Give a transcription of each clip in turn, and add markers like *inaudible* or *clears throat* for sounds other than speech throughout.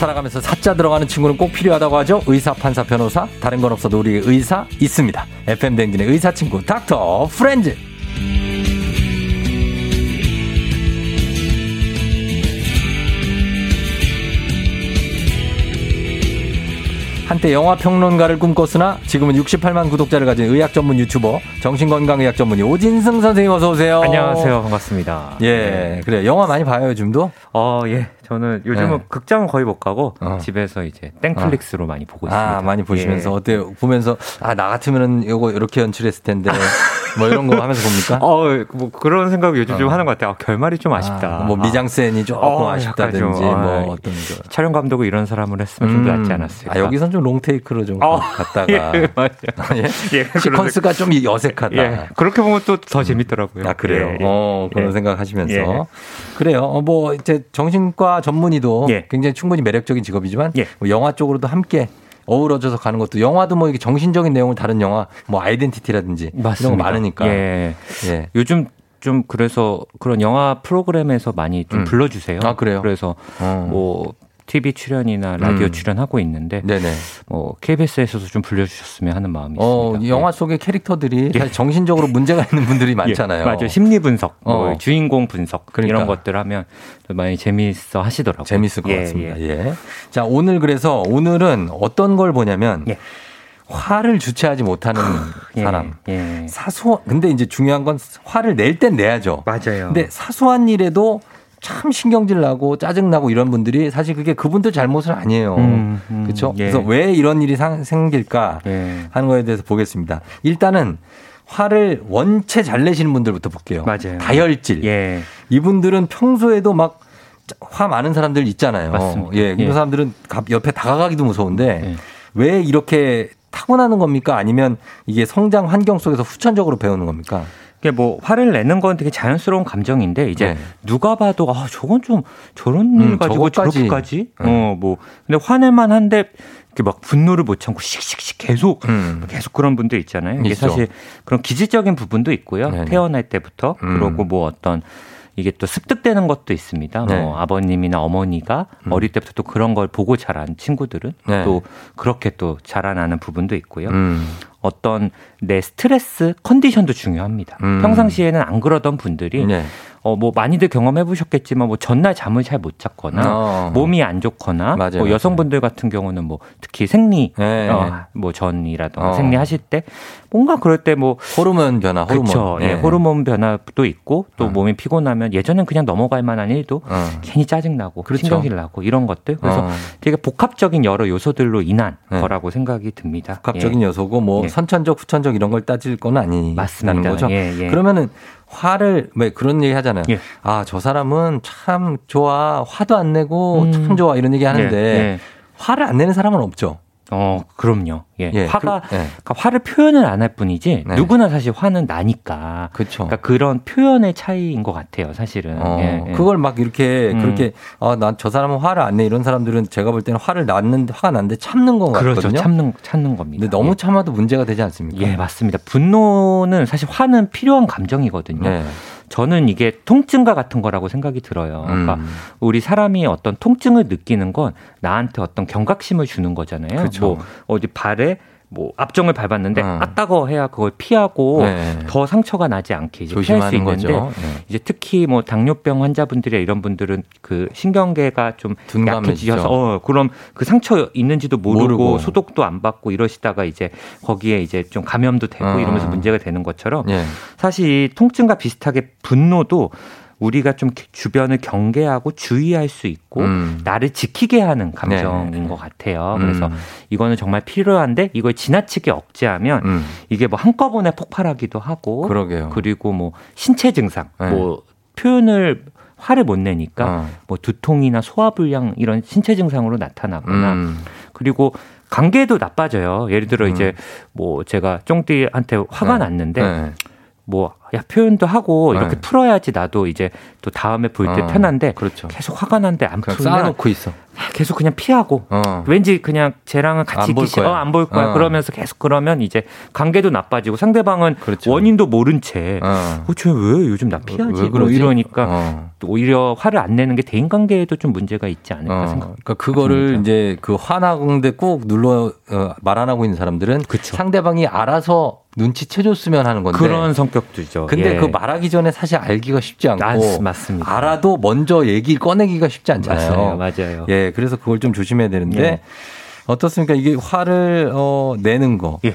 살아가면서 사자 들어가는 친구는 꼭 필요하다고 하죠. 의사, 판사, 변호사. 다른 건 없어도 우리 의사 있습니다. FM 댕진의 의사 친구 닥터 프렌즈. 한때 영화 평론가를 꿈꿨으나 지금은 68만 구독자를 가진 의학 전문 유튜버 정신건강의학 전문의 오진승 선생님 어서 오세요. 안녕하세요. 반갑습니다. 예, 네. 그래 영화 많이 봐요 요즘도? 어, 예. 저는 요즘은 네. 극장은 거의 못 가고 어. 집에서 이제 땡플릭스로 어. 많이 보고 아, 있습니다. 아, 많이 보시면서 예. 어때요? 보면서 아, 나 같으면은 요거 이렇게 연출했을 텐데 *laughs* 뭐 이런 거 하면서 봅니까? 어, 뭐 그런 생각 요즘 어. 좀 하는 것 같아요. 아, 결말이 좀 아쉽다. 아, 뭐 미장센이 조금 어, 아쉽다든지 뭐 아, 어떤 거. 촬영 감독이 이런 사람을 했으면 음. 좀더 낫지 않았을까. 아, 여기선 좀 롱테이크로 좀 어. 갔다가 *laughs* 예, 맞아요. 예? 예, 시퀀스가 좀 어색하다. 예, 그렇게 보면 또 더 재밌더라고요. 아, 그래요. 예, 어, 그런 예. 생각 하시면서 예. 그래요. 어, 뭐 이제 정신과 전문의도 굉장히 충분히 매력적인 직업이지만 뭐 영화 쪽으로도 함께 어우러져서 가는 것도 영화도 뭐 이게 정신적인 내용을 다룬 영화 뭐 아이덴티티라든지 맞습니다. 이런 거 많으니까. 예. 예. 요즘 좀 그래서 그런 영화 프로그램에서 많이 좀 음. 불러주세요. 아 그래요? 그래서 어. 뭐 TV 출연이나 라디오 음. 출연하고 있는데 네네. 뭐 KBS에서도 좀 불려주셨으면 하는 마음이 어, 있습니다. 영화 속의 캐릭터들이 예. 정신적으로 문제가 있는 분들이 *laughs* 예, 많잖아요. 예, 맞아요. 심리 분석, 뭐 어. 뭐 주인공 분석 그러니까. 이런 것들 하면 많이 재미있어 하시더라고요. 재밌을 것 예, 같습니다. 예. 예. 자 오늘 그래서 오늘은 어떤 걸 보냐면. 예. 화를 주체하지 못하는 예, 사람. 예. 사소한 근데 이제 중요한 건 화를 낼 땐 내야죠. 맞아요. 근데 사소한 일에도 참 신경질 나고 짜증 나고 이런 분들이 사실 그게 그분들 잘못은 아니에요. 음, 음, 그렇죠? 예. 그래서 왜 이런 일이 상, 생길까 예. 하는 거에 대해서 보겠습니다. 일단은 화를 원체 잘 내시는 분들부터 볼게요. 맞아요. 다혈질. 예. 이분들은 평소에도 막 화 많은 사람들 있잖아요. 맞습니다. 예. 그런 예. 사람들은 옆에 다가가기도 무서운데 예. 왜 이렇게 타고나는 겁니까? 아니면 이게 성장 환경 속에서 후천적으로 배우는 겁니까? 이게 뭐 화를 내는 건 되게 자연스러운 감정인데 이제 네. 누가 봐도 아 저건 좀 저런 일 음, 가지고 저것까지. 저렇게까지 네. 어뭐 근데 화낼만 한데 이렇게 막 분노를 못 참고 씩씩씩 계속 음. 계속 그런 분들 있잖아요. 이게 있죠. 사실 그런 기질적인 부분도 있고요. 네네. 태어날 때부터 음. 그러고 뭐 어떤 이게 또 습득되는 것도 있습니다. 뭐 네. 뭐 아버님이나 어머니가 음. 어릴 때부터 또 그런 걸 보고 자란 친구들은 네. 또 그렇게 또 자라나는 부분도 있고요. 음. 어떤 내 스트레스 컨디션도 중요합니다. 음. 평상시에는 안 그러던 분들이 네. 어, 뭐 많이들 경험해 보셨겠지만 뭐 전날 잠을 잘 못 잤거나 어. 몸이 안 좋거나 맞아요, 뭐 여성분들 같은 경우는 뭐 특히 생리 네. 어, 뭐 전이라던가 어. 생리하실 때 뭔가 그럴 때 뭐 호르몬 변화, 호르몬. 그렇죠. 네. 네. 호르몬 변화도 있고 또 어. 몸이 피곤하면 예전엔 그냥 넘어갈 만한 일도 어. 괜히 짜증 나고 그렇죠. 신경질 나고 이런 것들. 그래서 어. 되게 복합적인 여러 요소들로 인한 네. 거라고 생각이 듭니다. 복합적인 예. 요소고 뭐 예. 선천적, 후천적 이런 걸 따질 건 아니라는 거죠. 예, 예. 그러면은 화를 왜 그런 얘기 하잖아요. 예. 아, 저 사람은 참 좋아. 화도 안 내고 음. 참 좋아. 이런 얘기 하는데 예, 예. 화를 안 내는 사람은 없죠. 어, 그럼요. 예. 예 화가 그, 예. 그러니까 화를 표현을 안 할 뿐이지 네. 누구나 사실 화는 나니까. 그렇죠. 그러니까 그런 표현의 차이인 것 같아요, 사실은. 어, 예, 예. 그걸 막 이렇게 음. 그렇게 아, 난 저 사람은 화를 안 내. 이런 사람들은 제가 볼 때는 화를 났는데 화가 났는데 참는 거 그렇죠. 같거든요. 참는 참는 겁니다. 근데 너무 예. 참아도 문제가 되지 않습니까? 예, 맞습니다. 분노는 사실 화는 필요한 감정이거든요. 네. 저는 이게 통증과 같은 거라고 생각이 들어요. 그러니까 음. 우리 사람이 어떤 통증을 느끼는 건 나한테 어떤 경각심을 주는 거잖아요. 그쵸. 뭐 어디 발에 뭐 앞정을 밟았는데 어. 아 따거 해야 그걸 피하고 네. 더 상처가 나지 않게 이제 피할 수 있는데 네. 이제 특히 뭐 당뇨병 환자분들이 이런 분들은 그 신경계가 좀 약해지셔서 어 그럼 그 상처 있는지도 모르고, 모르고, 소독도 안 받고 이러시다가 이제 거기에 이제 좀 감염도 되고 어. 이러면서 문제가 되는 것처럼 네. 사실 통증과 비슷하게 분노도 우리가 좀 주변을 경계하고 주의할 수 있고 음. 나를 지키게 하는 감정인 네. 것 같아요. 음. 그래서 이거는 정말 필요한데 이걸 지나치게 억제하면 음. 이게 뭐 한꺼번에 폭발하기도 하고 그러게요. 그리고 뭐 신체 증상 네. 뭐 표현을 화를 못 내니까 어. 뭐 두통이나 소화불량 이런 신체 증상으로 나타나거나 음. 그리고 관계도 나빠져요. 예를 들어 음. 이제 뭐 제가 쫑띠한테 화가 네. 났는데 네. 뭐 야 표현도 하고 이렇게 네. 풀어야지 나도 이제 또 다음에 볼때 어, 편한데 그렇죠. 계속 화가 난데 안 풀면 쌓아놓고 있어. 계속 그냥 피하고 어. 왠지 그냥 쟤랑은 같이 있기 싫어 안 볼 거야 어. 그러면서 계속 그러면 이제 관계도 나빠지고 상대방은 그렇죠. 원인도 모른 채 어. 어, 쟤왜 요즘 나 피하지? 왜, 왜뭐 이러니까 어. 오히려 화를 안 내는 게 대인 관계에도 좀 문제가 있지 않을까 어. 생각. 그러니까 그거를 이제 그 화나는데 꾹 눌러 어, 말안 하고 있는 사람들은 그쵸. 상대방이 알아서 눈치채줬으면 하는 건데 그런 성격도 있죠. 근데 예. 그 말하기 전에 사실 알기가 쉽지 않고 맞, 습니다 알아도 먼저 얘기 꺼내기가 쉽지 않잖아요. 맞아요. 맞아요. 예, 그래서 그걸 좀 조심해야 되는데 예. 어떻습니까? 이게 화를 어, 내는 거. 예.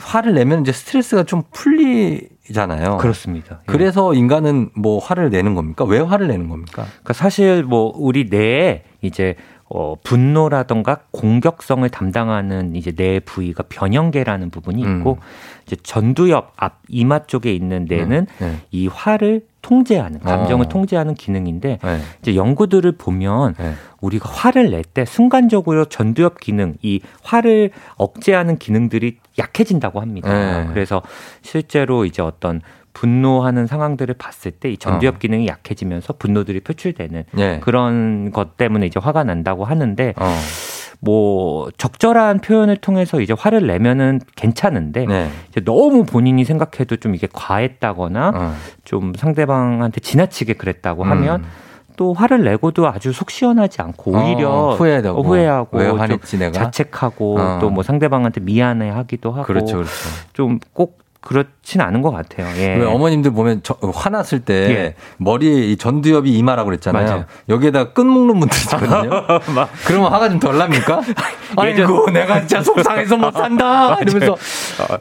화를 내면 이제 스트레스가 좀 풀리잖아요. 그렇습니다. 예. 그래서 인간은 뭐 화를 내는 겁니까? 왜 화를 내는 겁니까? 그러니까 사실 뭐 우리 뇌에 이제 어, 분노라던가 공격성을 담당하는 이제 뇌 부위가 변형계라는 부분이 있고 음. 이제 전두엽 앞 이마 쪽에 있는 뇌는 네. 네. 이 화를 통제하는 감정을 어. 통제하는 기능인데 네. 이제 연구들을 보면 네. 우리가 화를 낼 때 순간적으로 전두엽 기능 이 화를 억제하는 기능들이 약해진다고 합니다. 네. 그래서 실제로 이제 어떤 분노하는 상황들을 봤을 때 이 전두엽 어. 기능이 약해지면서 분노들이 표출되는 네. 그런 것 때문에 이제 화가 난다고 하는데 어. 뭐 적절한 표현을 통해서 이제 화를 내면은 괜찮은데 네. 이제 너무 본인이 생각해도 좀 이게 과했다거나 어. 좀 상대방한테 지나치게 그랬다고 음. 하면 또 화를 내고도 아주 속 시원하지 않고 오히려 어, 후회하고, 후회하고 왜 화냈지 내가 자책하고 어. 또뭐 상대방한테 미안해하기도 하고 그렇죠, 그렇죠. 좀꼭 그렇진 않은 것 같아요. 예. 왜 어머님들 보면 저, 화났을 때 예. 머리에 이 전두엽이 이마라고 그랬잖아요. 맞아요. 여기에다 끈 묶는 분들 있거든요. *laughs* 그러면 화가 좀 덜 납니까? *laughs* 아이고 내가 진짜 속상해서 못 산다 *laughs* 이러면서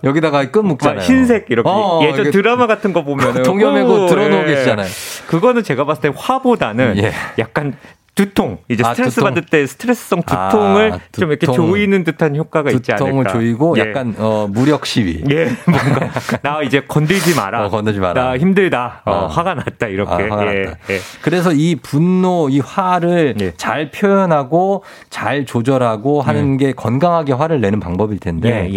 여기다가 끈 묶잖아요. 흰색 이렇게 어, 예전 드라마 같은 거 보면 들어놓고 예. 계시잖아요. 그거는 제가 봤을 때 화보다는 예. 약간 두통 이제 아, 스트레스 두통. 받을 때 스트레스성 두통을 아, 좀 이렇게 조이는 듯한 효과가 있지 않을까. 두통을 조이고 예. 약간 어, 무력 시위. 예, 뭔가 *laughs* 나 이제 건들지 마라. 어, 건들지 마라. 나 힘들다. 어, 어. 화가 났다 이렇게. 아, 화가 예. 났다. 예. 그래서 이 분노, 이 화를 예. 잘 표현하고 잘 조절하고 하는 음. 게 건강하게 화를 내는 방법일 텐데.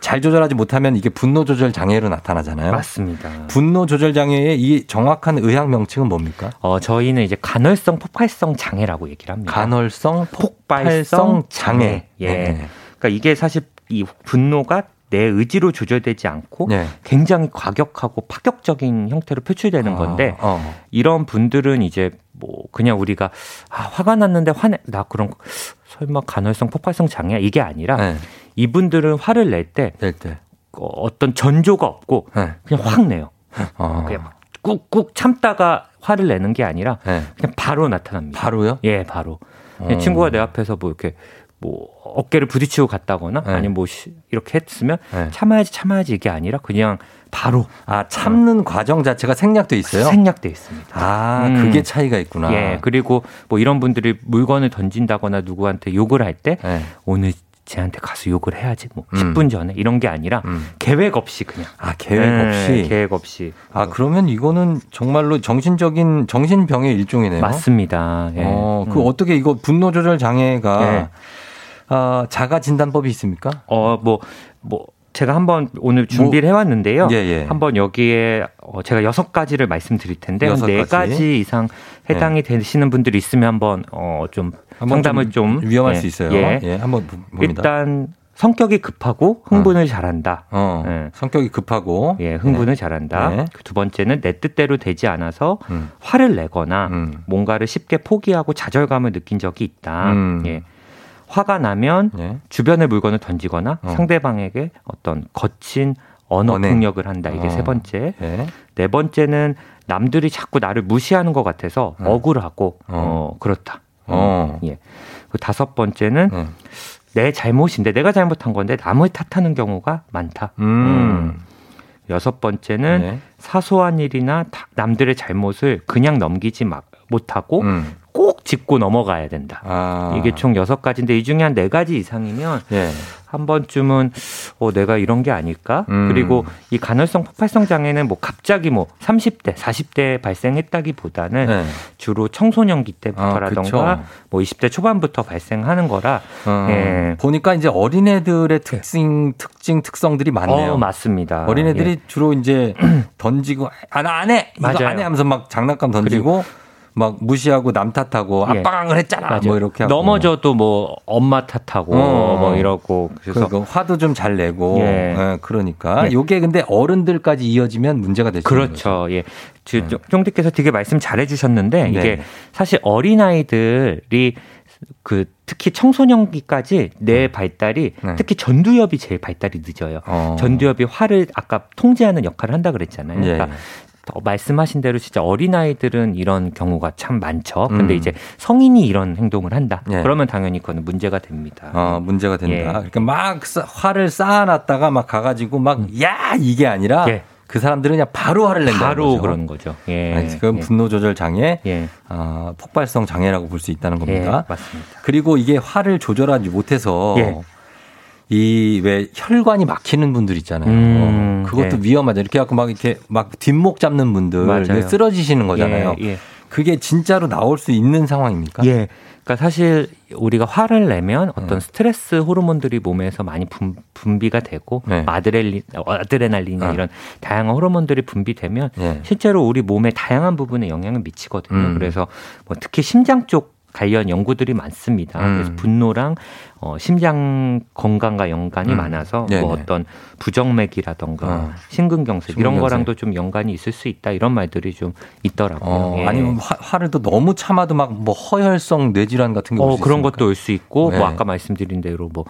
잘 조절하지 못하면 이게 분노 조절 장애로 나타나잖아요. 맞습니다. 분노 조절 장애의 이 정확한 의학 명칭은 뭡니까? 어, 저희는 이제 간헐성 폭발성 장애라고 얘기를 합니다. 간헐성 폭발성 장애. 예. 네. 그러니까 이게 사실 이 분노가 내 의지로 조절되지 않고 네. 굉장히 과격하고 파격적인 형태로 표출되는 아, 건데 어. 이런 분들은 이제 뭐 그냥 우리가 아 화가 났는데 화내 나 그런 설마 간헐성 폭발성 장애 이게 아니라 네. 이분들은 화를 낼때 때. 어, 어떤 전조가 없고 네. 그냥 확 내요. 어. 그냥 꾹꾹 참다가 화를 내는 게 아니라 네. 그냥 바로 나타납니다. 바로요? 예, 바로. 어. 친구가 내 앞에서 뭐 이렇게 뭐 어깨를 부딪히고 갔다거나 네. 아니면 뭐 이렇게 했으면 네. 참아야지 참아야지 이게 아니라 그냥 바로 아 참는 어. 과정 자체가 생략돼 있어요. 생략돼 있습니다. 아 음. 그게 차이가 있구나. 예 그리고 뭐 이런 분들이 물건을 던진다거나 누구한테 욕을 할때 네. 오늘 쟤한테 가서 욕을 해야지 뭐 음. 10분 전에 이런 게 아니라 음. 계획 없이 그냥 아 계획 네, 없이 계획 없이 아 그러면 이거는 정말로 정신적인 정신병의 일종이네요. 맞습니다. 예. 어, 그 음. 어떻게 이거 분노 조절 장애가 예. 어, 자가 진단법이 있습니까? 어, 뭐, 뭐, 제가 한번 오늘 준비를 뭐, 해왔는데요. 예, 예. 한번 여기에 어, 제가 여섯 가지를 말씀드릴 텐데 네 가지. 이상 해당이 네. 되시는 분들이 있으면 한번 어, 좀 한번 상담을 좀, 좀 위험할 예, 수 있어요. 예. 예 한번 봅니다. 일단 성격이 급하고 흥분을 어. 잘한다. 어, 예. 성격이 급하고 예, 흥분을 네. 잘한다. 네. 두 번째는 내 뜻대로 되지 않아서 음. 화를 내거나 음. 뭔가를 쉽게 포기하고 좌절감을 느낀 적이 있다. 음. 예. 화가 나면 예. 주변의 물건을 던지거나 어. 상대방에게 어떤 거친 언어 언행. 폭력을 한다. 이게 어. 세 번째. 예. 네 번째는 남들이 자꾸 나를 무시하는 것 같아서 어. 억울하고 어, 어 그렇다. 어. 예. 그 다섯 번째는 음. 내 잘못인데 내가 잘못한 건데 남을 탓하는 경우가 많다. 음. 음. 여섯 번째는 네. 사소한 일이나 남들의 잘못을 그냥 넘기지 못하고 음. 꼭 짚고 넘어가야 된다. 아. 이게 총 여섯 가지인데 이 중에 한네 가지 이상이면 예. 한 번쯤은 어 내가 이런 게 아닐까? 음. 그리고 이 간헐성 폭발성 장애는 뭐 갑자기 뭐 30대, 40대 발생했다기보다는 네. 주로 청소년기 때부터라던가 아, 뭐 20대 초반부터 발생하는 거라 어. 예. 보니까 이제 어린애들의 특징 특징 특성들이 많네요. 어, 맞습니다. 어린애들이 예. 주로 이제 *clears throat* 던지고 아나안 해. 이거 안해 하면서 막 장난감 던지고 막 무시하고 남 탓하고 예. 아빠가 했잖아. 맞아요. 뭐 이렇게 하고. 넘어져도 뭐 엄마 탓하고 어. 뭐 이러고 그래서 그러니까 화도 좀 잘 내고 예. 예 그러니까 예. 요게 근데 어른들까지 이어지면 문제가 되죠. 그렇죠. 예. 쫑디께서 되게 말씀 잘해 주셨는데 이게 네. 사실 어린아이들이 그 특히 청소년기까지 뇌 네. 발달이 네. 특히 전두엽이 제일 발달이 늦어요. 어. 전두엽이 화를 아까 통제하는 역할을 한다 그랬잖아요. 예. 그러니까 말씀하신 대로 진짜 어린아이들은 이런 경우가 참 많죠. 근데 음. 이제 성인이 이런 행동을 한다. 예. 그러면 당연히 그거는 문제가 됩니다. 어, 문제가 된다. 예. 그러니까 막 화를 쌓아놨다가 막 가가지고 막, 음. 야! 이게 아니라 예. 그 사람들은 그냥 바로 화를 낸다. 바로 거죠. 그러는 거죠. 예. 아니, 지금 예. 분노 조절 장애, 예. 어, 폭발성 장애라고 볼 수 있다는 겁니다. 예, 맞습니다. 그리고 이게 화를 조절하지 못해서 예. 이 왜 혈관이 막히는 분들 있잖아요. 음, 그것도 예. 위험하죠. 이렇게 갖고 막 이렇게 막 뒷목 잡는 분들 쓰러지시는 거잖아요. 예, 예. 그게 진짜로 나올 수 있는 상황입니까? 예. 그러니까 사실 우리가 화를 내면 어떤 음. 스트레스 호르몬들이 몸에서 많이 분, 비가 되고 네. 아드레날린, 아드레날린이나 아. 이런 다양한 호르몬들이 분비되면 네. 실제로 우리 몸의 다양한 부분에 영향을 미치거든요. 음. 그래서 뭐 특히 심장 쪽 관련 연구들이 많습니다. 음. 그래서 분노랑 어, 심장 건강과 연관이 음. 많아서 뭐 어떤 부정맥이라던가 어. 심근경색 이런 거랑도 좀 연관이 있을 수 있다 이런 말들이 좀 있더라고요. 어, 예. 아니면 화, 를또 너무 참아도 막 뭐 허혈성 뇌질환 같은 게 어, 그런 것도 올 수 있고 뭐 네. 뭐 아까 말씀드린 대로 뭐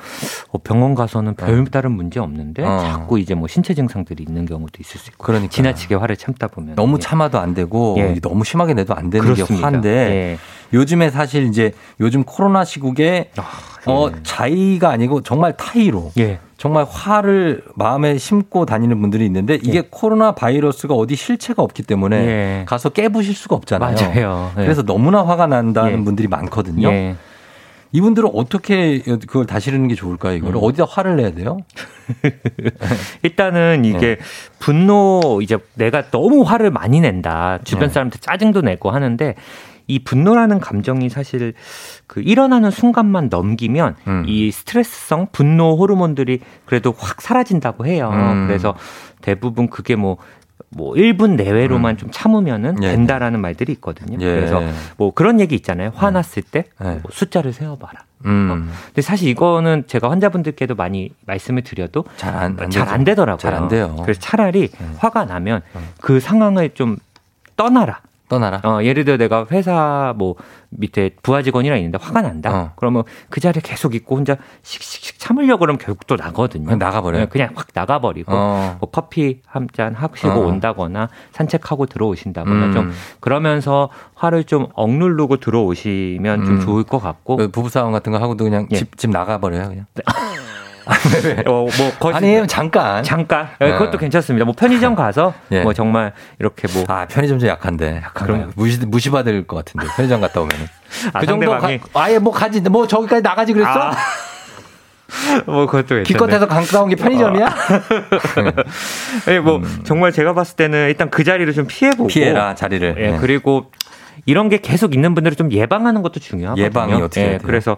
어, 병원 가서는 별다른 문제 없는데 어. 자꾸 이제 뭐 신체 증상들이 있는 경우도 있을 수 있고 그러니까. 지나치게 화를 참다 보면 너무 예. 참아도 안 되고 예. 너무 심하게 내도 안 되는 그렇습니다. 게 화인데 예. 요즘에 사실 이제 요즘 코로나 시국에 아, 어, 예. 자의가 아니고 정말 타의로 예. 정말 화를 마음에 심고 다니는 분들이 있는데 이게 예. 코로나 바이러스가 어디 실체가 없기 때문에 예. 가서 깨부실 수가 없잖아요. 맞아요. 예. 그래서 너무나 화가 난다는 분들이 많거든요. 이분들은 어떻게 그걸 다스리는 게 좋을까요? 이거를 음. 어디다 화를 내야 돼요? *laughs* 일단은 이게 네. 분노 이제 내가 너무 화를 많이 낸다. 주변 네. 사람한테 짜증도 내고 하는데 이 분노라는 감정이 사실 그 일어나는 순간만 넘기면 음. 이 스트레스성 분노 호르몬들이 그래도 확 사라진다고 해요. 음. 그래서 대부분 그게 뭐뭐 뭐 1분 내외로만 음. 좀 참으면은 예. 된다라는 말들이 있거든요. 예. 그래서 뭐 그런 얘기 있잖아요. 화났을 때 예. 뭐 숫자를 세어봐라. 음. 어. 근데 사실 이거는 제가 환자분들께도 많이 말씀을 드려도 잘안잘안 되더라고요. 잘 안 돼요. 그래서 차라리 음. 화가 나면 음. 그 상황을 좀 떠나라. 떠나라. 어, 예를 들어 내가 회사 뭐 밑에 부하 직원이랑 있는데 화가 난다. 어. 그러면 그 자리에 계속 있고 혼자 씩씩씩 참으려고 그러면 결국 또 나거든요. 나가버려요. 네, 그냥 확 나가버리고 어. 뭐 커피 한 잔 하시고 어. 온다거나 산책하고 들어오신다거나 음. 좀 그러면서 화를 좀 억누르고 들어오시면 좀 음. 좋을 것 같고 그 부부 싸움 같은 거 하고도 그냥 예. 집, 집 나가버려요 그냥. *laughs* 어, 뭐 거짓, 아니 잠깐 잠깐 네. 그것도 괜찮습니다. 뭐 편의점 가서 예. 뭐 정말 이렇게 뭐 아 편의점 좀 약한데 그럼 무시 무시 받을 것 같은데 편의점 갔다 오면은 *laughs* 아, 그 정도 가, 아예 뭐 가지 뭐 저기까지 나가지 그랬어? 아. *laughs* 뭐 그것도 기껏해서 강가 온게 편의점이야? 네, *laughs* 뭐 음. 정말 제가 봤을 때는 일단 그 자리를 좀 피해보고 피해라 자리를. 예, 네. 그리고 이런 게 계속 있는 분들을 좀 예방하는 것도 중요하거든요. 예방이 어떻게 예, 그래서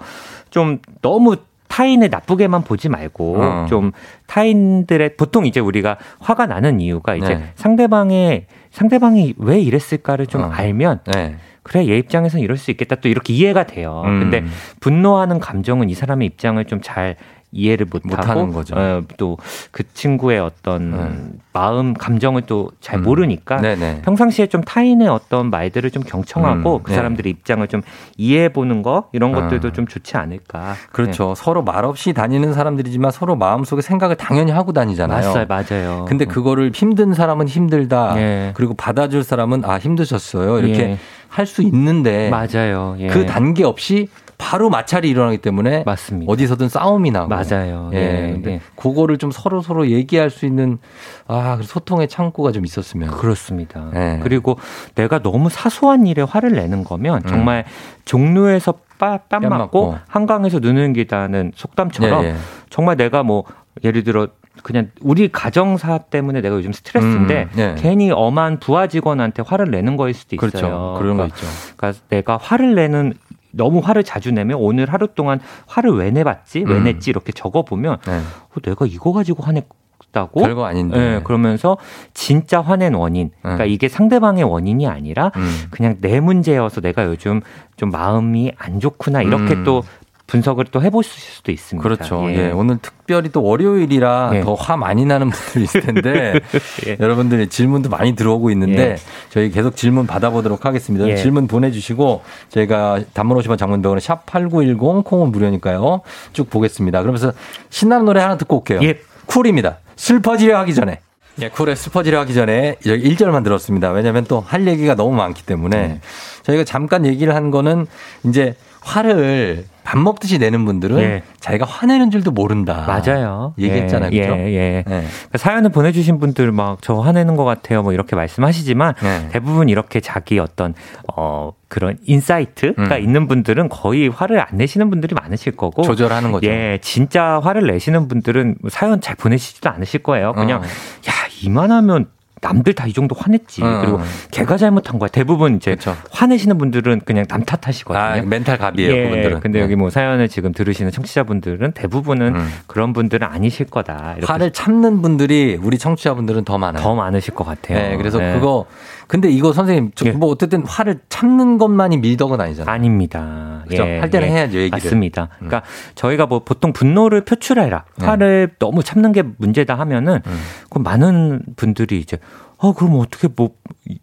좀 너무 타인을 나쁘게만 보지 말고 어. 좀 타인들의 보통 이제 우리가 화가 나는 이유가 이제 네. 상대방의 상대방이 왜 이랬을까를 좀 어. 알면 네. 그래 얘 입장에서는 이럴 수 있겠다 또 이렇게 이해가 돼요. 음. 근데 분노하는 감정은 이 사람의 입장을 좀 잘 이해를 못하고 거죠. 어, 또그 친구의 어떤 네. 마음 감정을 또 잘 모르니까 음. 평상시에 좀 타인의 어떤 말들을 좀 경청하고 음. 그 네. 사람들의 입장을 좀 이해해 보는 거 이런 것들도 아. 좀 좋지 않을까. 그렇죠. 네. 서로 말없이 다니는 사람들이지만 서로 마음속에 생각을 당연히 하고 다니잖아요. 맞아요. 맞아요. 근데 음. 그거를 힘든 사람은 힘들다. 예. 그리고 받아줄 사람은 아 힘드셨어요. 이렇게 예. 할수 있는데 맞아요. 예. 그 단계 없이 바로 마찰이 일어나기 때문에 맞습니다. 어디서든 싸움이 나고 맞아요. 예. 예. 근데 예. 그거를 좀 서로 서로 얘기할 수 있는 아 소통의 창구가 좀 있었으면 그렇습니다. 예. 그리고 내가 너무 사소한 일에 화를 내는 거면 음. 정말 음. 종로에서 뺨, 뺨, 맞고, 맞고, 한강에서 눈을 기다는 속담처럼 예, 예. 정말 내가 뭐 예를 들어 그냥 우리 가정사 때문에 내가 요즘 스트레스인데 음, 네. 괜히 엄한 부하 직원한테 화를 내는 거일 수도 있어요. 그렇죠. 그런 그러니까, 거 있죠. 그러니까 내가 화를 내는 너무 화를 자주 내면 오늘 하루 동안 화를 왜 내봤지? 왜 음. 냈지? 이렇게 적어보면 네. 어, 내가 이거 가지고 화냈 다고? 별거 아닌데. 네, 그러면서 진짜 화낸 원인. 그러니까 음. 이게 상대방의 원인이 아니라 음. 그냥 내 문제여서 내가 요즘 좀 마음이 안 좋구나 이렇게 음. 또 분석을 또 해보실 수도 있습니다. 그렇죠. 예. 예. 오늘 특별히 또 월요일이라 예. 더화 많이 나는 분들이 있을 텐데 *laughs* 예. 여러분들이 질문도 많이 들어오고 있는데 예. 저희 계속 질문 받아보도록 하겠습니다. 예. 질문 보내주시고 저희가 단문 50원 장문병원에 샵8910 콩은 무료니까요. 쭉 보겠습니다. 그러면서 신나는 노래 하나 듣고 올게요. 쿨입니다. 슬퍼지려 하기 전에. 예, 쿨의 슬퍼지려 하기 전에 여기 1절만 들었습니다. 왜냐하면 또 할 얘기가 너무 많기 때문에 네. 저희가 잠깐 얘기를 한 거는 이제 화를 밥 먹듯이 내는 분들은 예. 자기가 화내는 줄도 모른다. 맞아요. 얘기했잖아요. 예, 그렇죠? 예, 예. 예. 그러니까 사연을 보내주신 분들 막 저 화내는 것 같아요. 뭐 이렇게 말씀하시지만 네. 대부분 이렇게 자기 어떤 어 그런 insight가 음. 있는 분들은 거의 화를 안 내시는 분들이 많으실 거고 조절하는 거죠. 예, 진짜 화를 내시는 분들은 사연 잘 보내시지도 않으실 거예요. 그냥 어. 야 이만하면 남들 다 이 정도 화냈지. 음. 그리고 걔가 잘못한 거야. 대부분 이제 그쵸. 화내시는 분들은 그냥 남 탓하시거든요. 아, 멘탈 갑이에요, 예, 그분들은. 근데 네. 여기 뭐 사연을 지금 들으시는 청취자분들은 대부분은 음. 그런 분들은 아니실 거다. 화를 참는 분들이 우리 청취자분들은 더 많아요. 더 많으실 것 같아요. 네, 그래서 네. 그거 근데 이거 선생님 예. 뭐 어쨌든 화를 참는 것만이 미덕은 아니잖아요. 아닙니다. 그렇죠? 예, 할 때는 예. 해야죠, 얘기를. 맞습니다. 음. 그러니까 저희가 뭐 보통 분노를 표출해라. 네. 화를 너무 참는 게 문제다 하면은 음. 그 많은 분들이 이제 어, 그럼 어떻게 뭐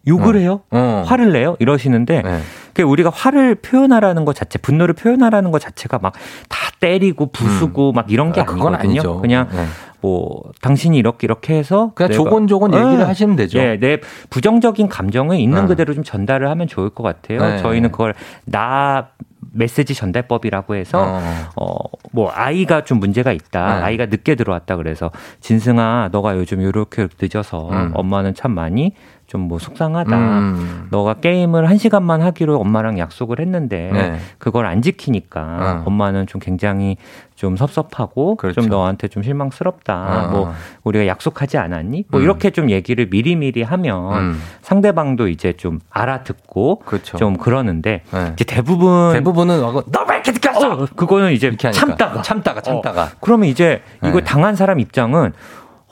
욕을 어. 해요? 어. 화를 내요? 이러시는데 네. 그 우리가 화를 표현하라는 것 자체, 분노를 표현하라는 것 자체가 막 다 때리고 부수고 음. 막 이런 게 아, 아니거든요. 아니죠. 그냥 네. 뭐 당신이 이렇게 이렇게 해서 그냥 조곤조곤 얘기를 네. 하시면 되죠. 네, 내 부정적인 감정을 있는 네. 그대로 좀 전달을 하면 좋을 것 같아요. 네. 저희는 그걸 나 메시지 전달법이라고 해서 어. 어뭐 아이가 좀 문제가 있다. 네. 아이가 늦게 들어왔다 그래서 진승아 너가 요즘 이렇게 늦어서 음. 엄마는 참 많이 좀 뭐 속상하다. 음. 너가 게임을 한 시간만 하기로 엄마랑 약속을 했는데 네. 그걸 안 지키니까 어. 엄마는 좀 굉장히 좀 섭섭하고 그렇죠. 좀 너한테 좀 실망스럽다. 어. 뭐 우리가 약속하지 않았니? 뭐 음. 이렇게 좀 얘기를 미리미리 하면 음. 상대방도 이제 좀 알아듣고 그렇죠. 좀 그러는데 네. 이제 대부분 대부분은 너 왜 이렇게 왔어? 어, 그거는 이제 참다가 참다가 참다가. 어. 그러면 이제 이거 네. 당한 사람 입장은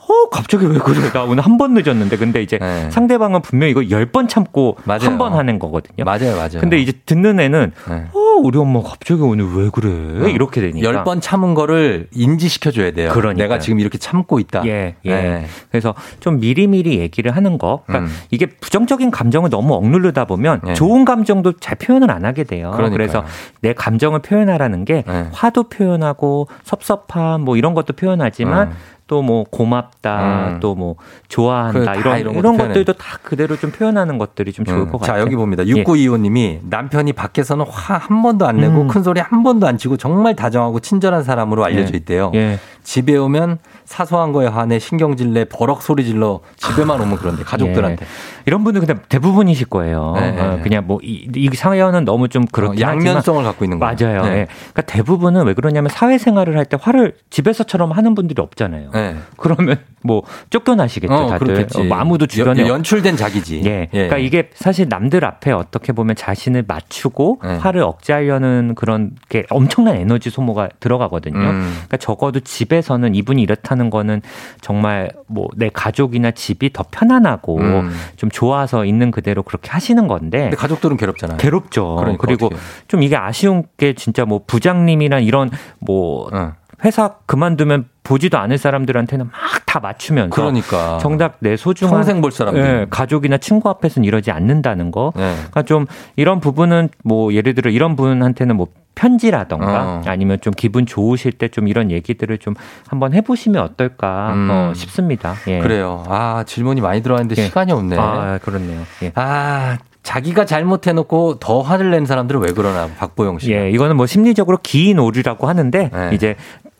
어, 갑자기 왜 그래? 나 오늘 한 번 늦었는데. 근데 이제 네. 상대방은 분명 이거 열 번 참고 한 번 하는 거거든요. 맞아요, 맞아요. 근데 이제 듣는 애는 네. 어, 우리 엄마 갑자기 오늘 왜 그래? 어. 이렇게 되니까. 열 번 참은 거를 인지시켜줘야 돼요. 그러니까 내가 지금 이렇게 참고 있다. 예, 예. 네. 그래서 좀 미리미리 얘기를 하는 거. 그러니까 음. 이게 부정적인 감정을 너무 억누르다 보면 네. 좋은 감정도 잘 표현을 안 하게 돼요. 그러니까요. 그래서 내 감정을 표현하라는 게 네. 화도 표현하고 섭섭함 뭐 이런 것도 표현하지만 음. 또 뭐 고맙다, 음. 또뭐 좋아한다 그 이런 이런, 이런 것들도 다 그대로 좀 표현하는 것들이 좀 좋을 음. 것 같아요. 자 여기 봅니다. 6925님이 예. 남편이 밖에서는 화 한 번도 안 내고 음. 큰 소리 한 번도 안 치고 정말 다정하고 친절한 사람으로 알려져 예. 있대요. 예. 집에 오면 사소한 거에 한해 신경질 내 버럭 소리 질러 집에만 오면 그런데 *laughs* 가족들한테. 예. 이런 분들 근데 대부분이실 거예요. 네, 네, 어, 그냥 뭐이 이 사연은 너무 좀 그렇게 어, 양면성을 갖고 있는 거예요. 맞아요. 네. 예. 그러니까 대부분은 왜 그러냐면 사회생활을 할 때 화를 집에서처럼 하는 분들이 없잖아요. 네. 그러면 뭐 쫓겨나시겠죠, 어, 다들. 어, 뭐 아무도 주변에 연, 연출된 자기지. 예. 예. 그러니까 이게 사실 남들 앞에 어떻게 보면 자신을 맞추고 예. 화를 억제하려는 그런 게 엄청난 에너지 소모가 들어가거든요. 음. 그러니까 적어도 집에서는 이분이 이렇다는 거는 정말 뭐 내 가족이나 집이 더 편안하고 음. 좀 좋아서 있는 그대로 그렇게 하시는 건데. 근데 가족들은 괴롭잖아요. 괴롭죠. 그러니까 그리고 어떻게. 좀 이게 아쉬운 게 진짜 뭐 부장님이나 이런 뭐 어. 회사 그만두면 보지도 않을 사람들한테는 막 다 맞추면서 그러니까 정작 내 소중한 평생 볼 사람들 예, 가족이나 친구 앞에서는 이러지 않는다는 거. 네. 그러니까 좀 이런 부분은 뭐 예를 들어 이런 분한테는 뭐 편지라던가 어. 아니면 좀 기분 좋으실 때 좀 이런 얘기들을 좀 한번 해보시면 어떨까 음. 어, 싶습니다. 예. 그래요. 아 질문이 많이 들어왔는데 예. 시간이 없네. 아 그렇네요. 예. 아 자기가 잘못해놓고 더 화를 내는 사람들은 왜 그러나 박보영 씨. 예, 이거는 뭐 심리적으로 기인 오류라고 하는데 네. 이제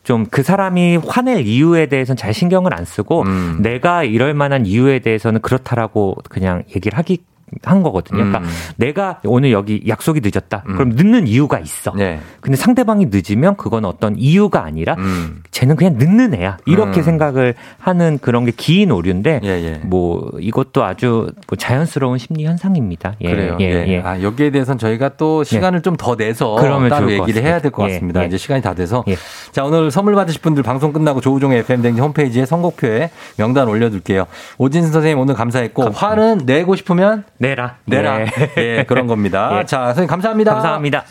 좀 그 사람이 화낼 이유에 대해서는 잘 신경을 안 쓰고 음. 내가 이럴 만한 이유에 대해서는 그렇다라고 그냥 얘기를 하기 한 거거든요. 그러니까 음. 내가 오늘 여기 약속이 늦었다. 음. 그럼 늦는 이유가 있어. 네. 근데 상대방이 늦으면 그건 어떤 이유가 아니라 음. 쟤는 그냥 늦는 애야. 이렇게 음. 생각을 하는 그런 게 긴 오류인데 예, 예. 뭐 이것도 아주 뭐 자연스러운 심리 현상입니다. 예, 그래요. 예, 예. 예. 아, 여기에 대해서는 저희가 또 예. 시간을 좀 더 내서 따로 얘기를 해야 될 것 같습니다. 이제 시간이 다 돼서 자 오늘 선물 받으실 분들 방송 끝나고 조우종의 FM 댕지 홈페이지에 선곡표에 명단 올려둘게요. 오진선 선생님 오늘 감사했고 감사합니다. 화는 내고 싶으면 내라. 내라. 예, 예 그런 겁니다. *laughs* 자, 선생님 감사합니다. 감사합니다.